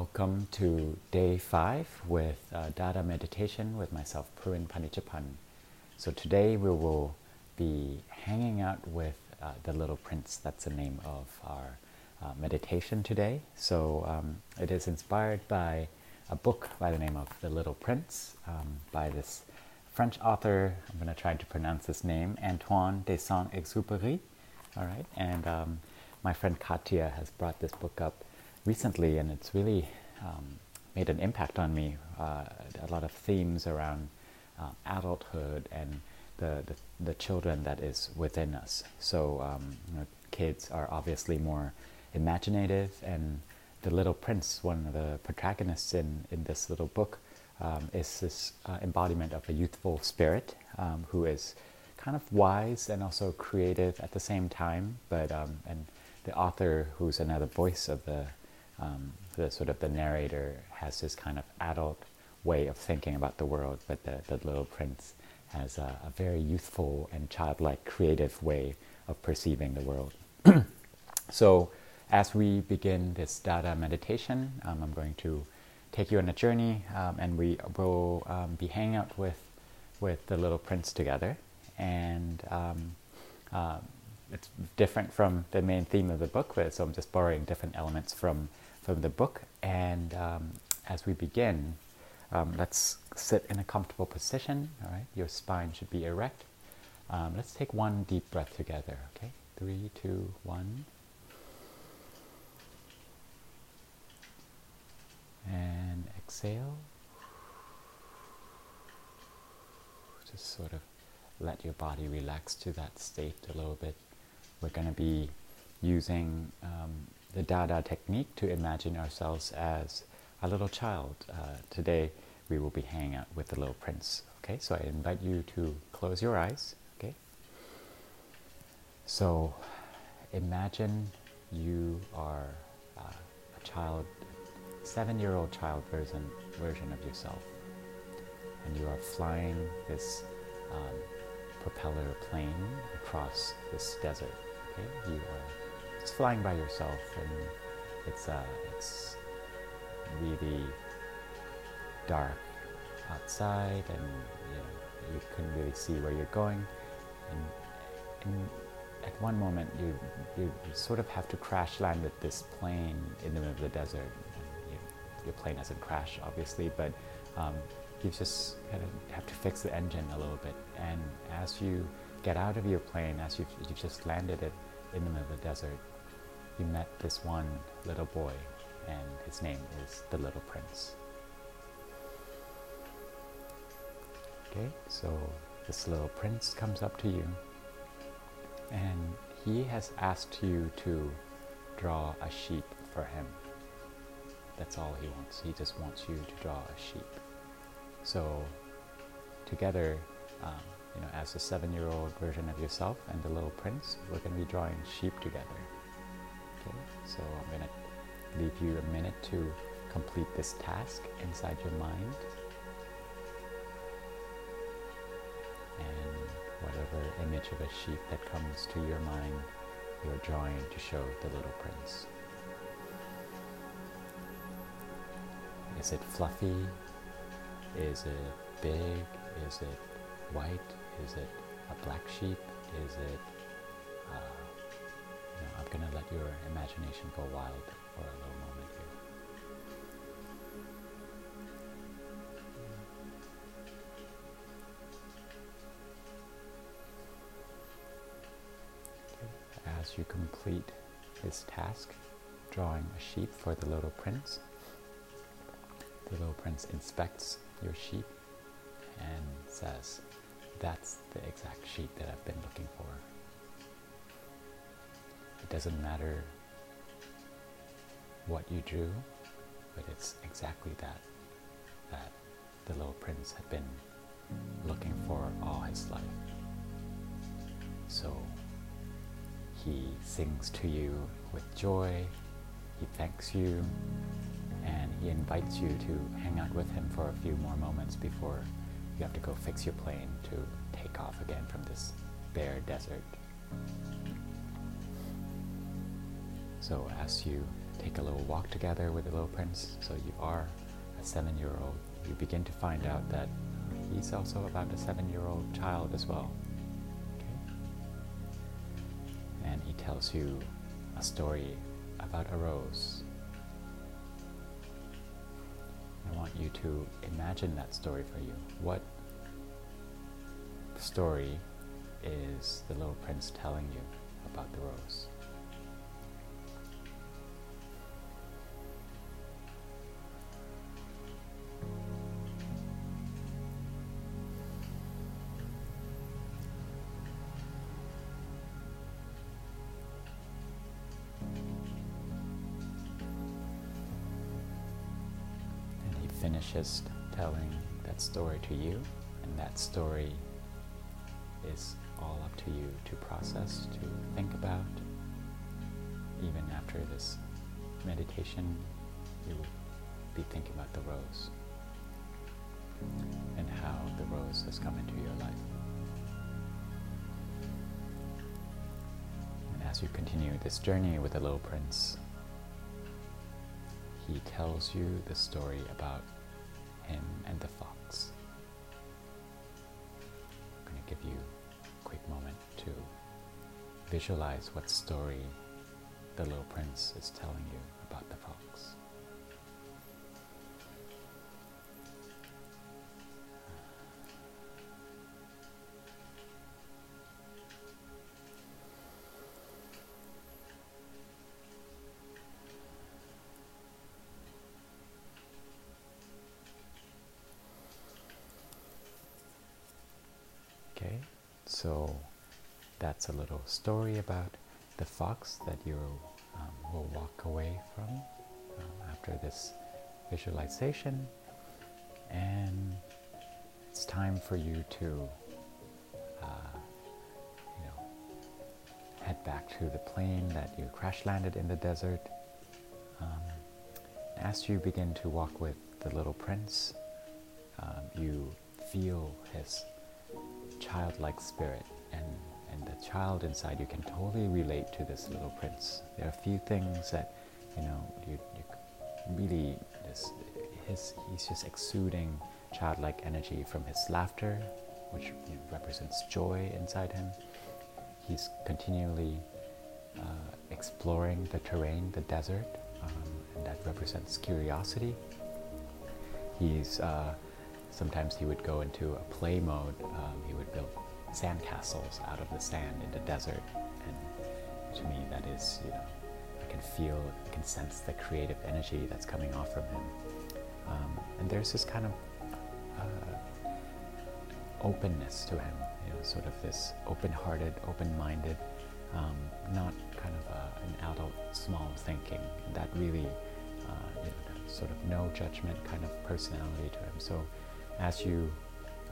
Welcome to day five with uh, Dada meditation with myself, Pruin Panichapan. So today we will be hanging out with uh, the Little Prince. That's the name of our uh, meditation today. So um, it is inspired by a book by the name of The Little Prince um, by this French author. I'm going to try to pronounce his name, Antoine de Saint-Exupéry. All right, and um, my friend Katya has brought this book up recently, and it's really um, made an impact on me. Uh, a lot of themes around uh, adulthood and the, the, the children that is within us. So um, you know, kids are obviously more imaginative, and the little prince, one of the protagonists in, in this little book, um, is this uh, embodiment of a youthful spirit um, who is kind of wise and also creative at the same time. But um, and the author, who's another voice of the um, the sort of the narrator, has this kind of adult way of thinking about the world, but the, the little prince has a, a very youthful and childlike, creative way of perceiving the world. so, as we begin this Dada meditation, um, I'm going to take you on a journey, um, and we will um, be hanging out with with the little prince together. And um, uh, it's different from the main theme of the book, so I'm just borrowing different elements from from the book. And um, as we begin, um, let's sit in a comfortable position. All right, your spine should be erect. let's take one deep breath together. Okay, three, two, one. and exhale. Just sort of let your body relax to that state a little bit. We're going to be using um, the Dada technique to imagine ourselves as a little child. Uh, today we will be hanging out with the little prince. Okay, so I invite you to close your eyes. Okay, so imagine you are uh, a child seven-year-old child version version of yourself, and you are flying this um, propeller plane across this desert. Okay, you are just flying by yourself, and it's uh, it's really dark outside, and you know you couldn't really see where you're going, and, and at one moment you, you sort of have to crash land with this plane in the middle of the desert your plane doesn't crash, obviously, but um, you just kind of have to fix the engine a little bit. And as you get out of your plane, as you've, you've just landed it in the middle of the desert, you met this one little boy, and his name is the Little Prince. Okay, so this little prince comes up to you, and he has asked you to draw a sheep for him. That's all he wants. He just wants you to draw a sheep. So together, um, you know, as a seven-year-old version of yourself and the little prince, we're going to be drawing sheep together. Okay, so I'm going to leave you a minute to complete this task inside your mind. And whatever image of a sheep that comes to your mind, you're drawing to show the little prince. Is it fluffy? Is it big? Is it white? Is it a black sheep? Is it, uh, let your imagination go wild for a little moment here. As you complete this task, drawing a sheep for the little prince, the little prince inspects your sheep and says, That's the exact sheep that I've been looking for. It doesn't matter what you drew, but it's exactly that that the little prince had been looking for all his life. So he sings to you with joy, he thanks you, and he invites you to hang out with him for a few more moments before you have to go fix your plane to take off again from this bare desert. So as you take a little walk together with the little prince. So you are a seven-year-old. You begin to find out that he's also about a seven-year-old child as well. Okay? And he tells you a story about a rose. I want you to imagine that story for you. What story is the little prince telling you about the rose? Finishes telling that story to you, and that story is all up to you to process, to think about. Even after this meditation, you will be thinking about the rose and how the rose has come into your life. And as you continue this journey with the little prince, he tells you the story about him and the fox. I'm going to give you a quick moment to visualize what story the little prince is telling you about the fox. So that's a little story about the fox that you um, will walk away from um, after this visualization. And it's time for you to, uh, you know, head back to the plane that you crash landed in the desert. Um, as you begin to walk with the little prince, um, you feel his childlike spirit and, and the child inside you can totally relate to this little prince. There are a few things that, you know, you, you really, his, he's just exuding childlike energy from his laughter, which represents joy inside him. He's continually uh, exploring the terrain, the desert, um, and that represents curiosity. He's uh, sometimes he would go into a play mode. Um, he would build sandcastles out of the sand in the desert, and to me, that is, you know, I can feel, I can sense the creative energy that's coming off from him. Um, and there's this kind of uh, openness to him, you know, sort of this open-hearted, open-minded, um, not kind of a, an adult small thinking. That really, uh, you know, sort of no judgment kind of personality to him. So as you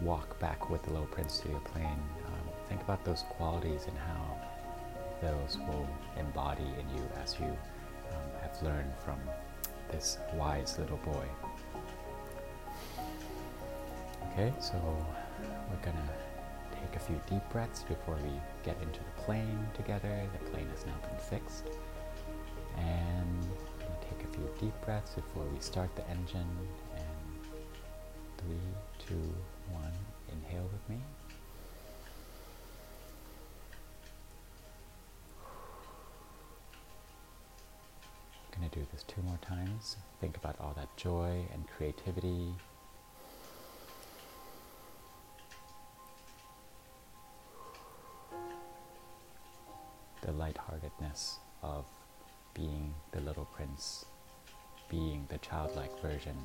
walk back with the little prince to your plane, um, think about those qualities and how those will embody in you as you um, have learned from this wise little boy. Okay, so we're gonna take a few deep breaths before we get into the plane together. The plane has now been fixed. And take a few deep breaths before we start the engine. Three, two, one, inhale with me. I'm going to do this two more times. Think about all that joy and creativity. The lightheartedness of being the little prince, being the childlike version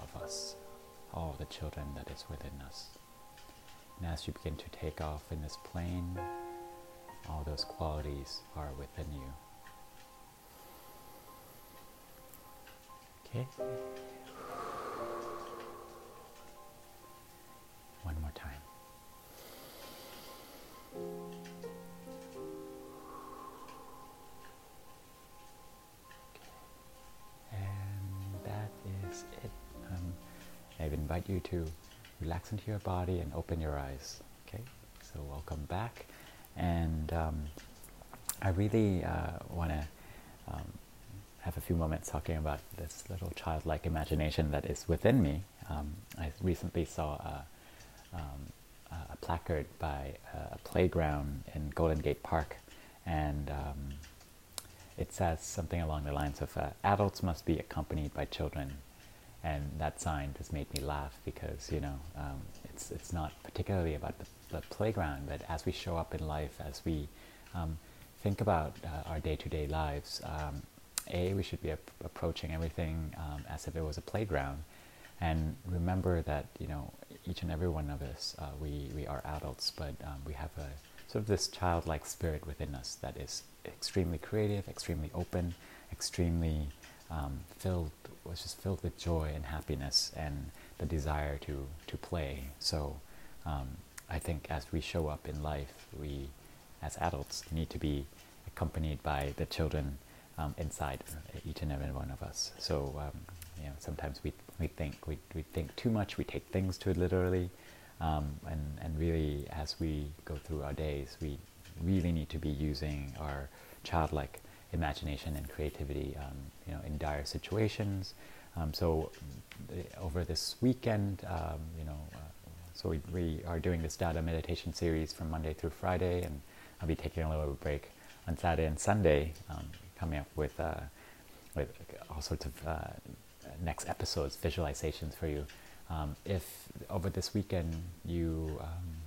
of us, all the children that is within us. And as you begin to take off in this plane, all those qualities are within you. Okay. One more invite you to relax into your body and open your eyes. Okay. So welcome back, and um, I really uh, want to. Um, have a few moments talking about this little childlike imagination that is within me. Um, I recently saw a, um, a placard by a playground in Golden Gate Park, and um, it says something along the lines of uh, adults must be accompanied by children. And that sign just made me laugh because, you know, um, it's, it's not particularly about the, the, playground, but as we show up in life, as we um, think about uh, our day-to-day lives, um, A, we should be ap approaching everything um, as if it was a playground. And remember that, you know, each and every one of us, uh, we, we are adults, but um, we have a sort of this childlike spirit within us that is extremely creative, extremely open, extremely um, filled, was just filled with joy and happiness and the desire to, to play. So um, I think as we show up in life, we as adults need to be accompanied by the children um, inside each and every one of us. So um, you know, sometimes we, we think we, we think too much, we take things too literally, um, and, and really as we go through our days, we really need to be using our childlike imagination and creativity, um, you know, in dire situations. Um, so uh, over this weekend, um, you know, uh, so we, we are doing this Dada meditation series from Monday through Friday, and I'll be taking a little break on Saturday and Sunday, um, coming up with, uh, with all sorts of uh, next episodes, visualizations for you. Um, if over this weekend you um,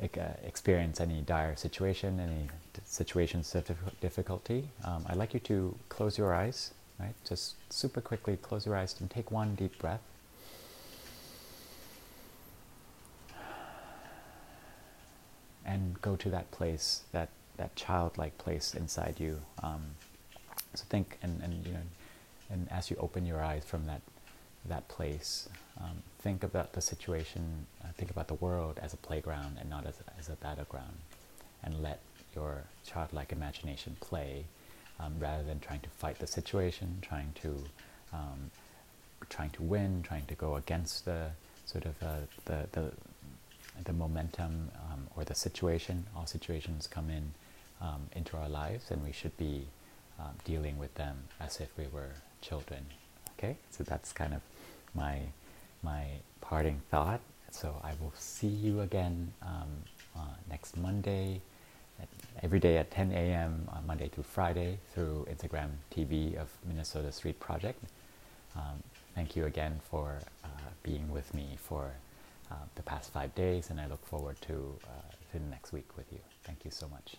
experience any dire situation, any situations of difficulty, um, I'd like you to close your eyes, right? Just super quickly close your eyes and take one deep breath. And go to that place, that, that childlike place inside you. Um, so think, and, and you know, and as you open your eyes from that that place, um, think about the situation, uh, think about the world as a playground and not as a, as a battleground, and let your childlike imagination play um, rather than trying to fight the situation, trying to um, trying to win, trying to go against the sort of uh, the, the the momentum um, or the situation. All situations come in um, into our lives, and we should be um, dealing with them as if we were children. Okay, so that's kind of my my parting thought. So I will see you again um, uh, next Monday, at, every day at 10 a.m. on Monday through Friday through Instagram TV of Minnesota Street Project. Um, thank you again for uh, being with me for uh, the past five days, and I look forward to, uh, to the next week with you. Thank you so much.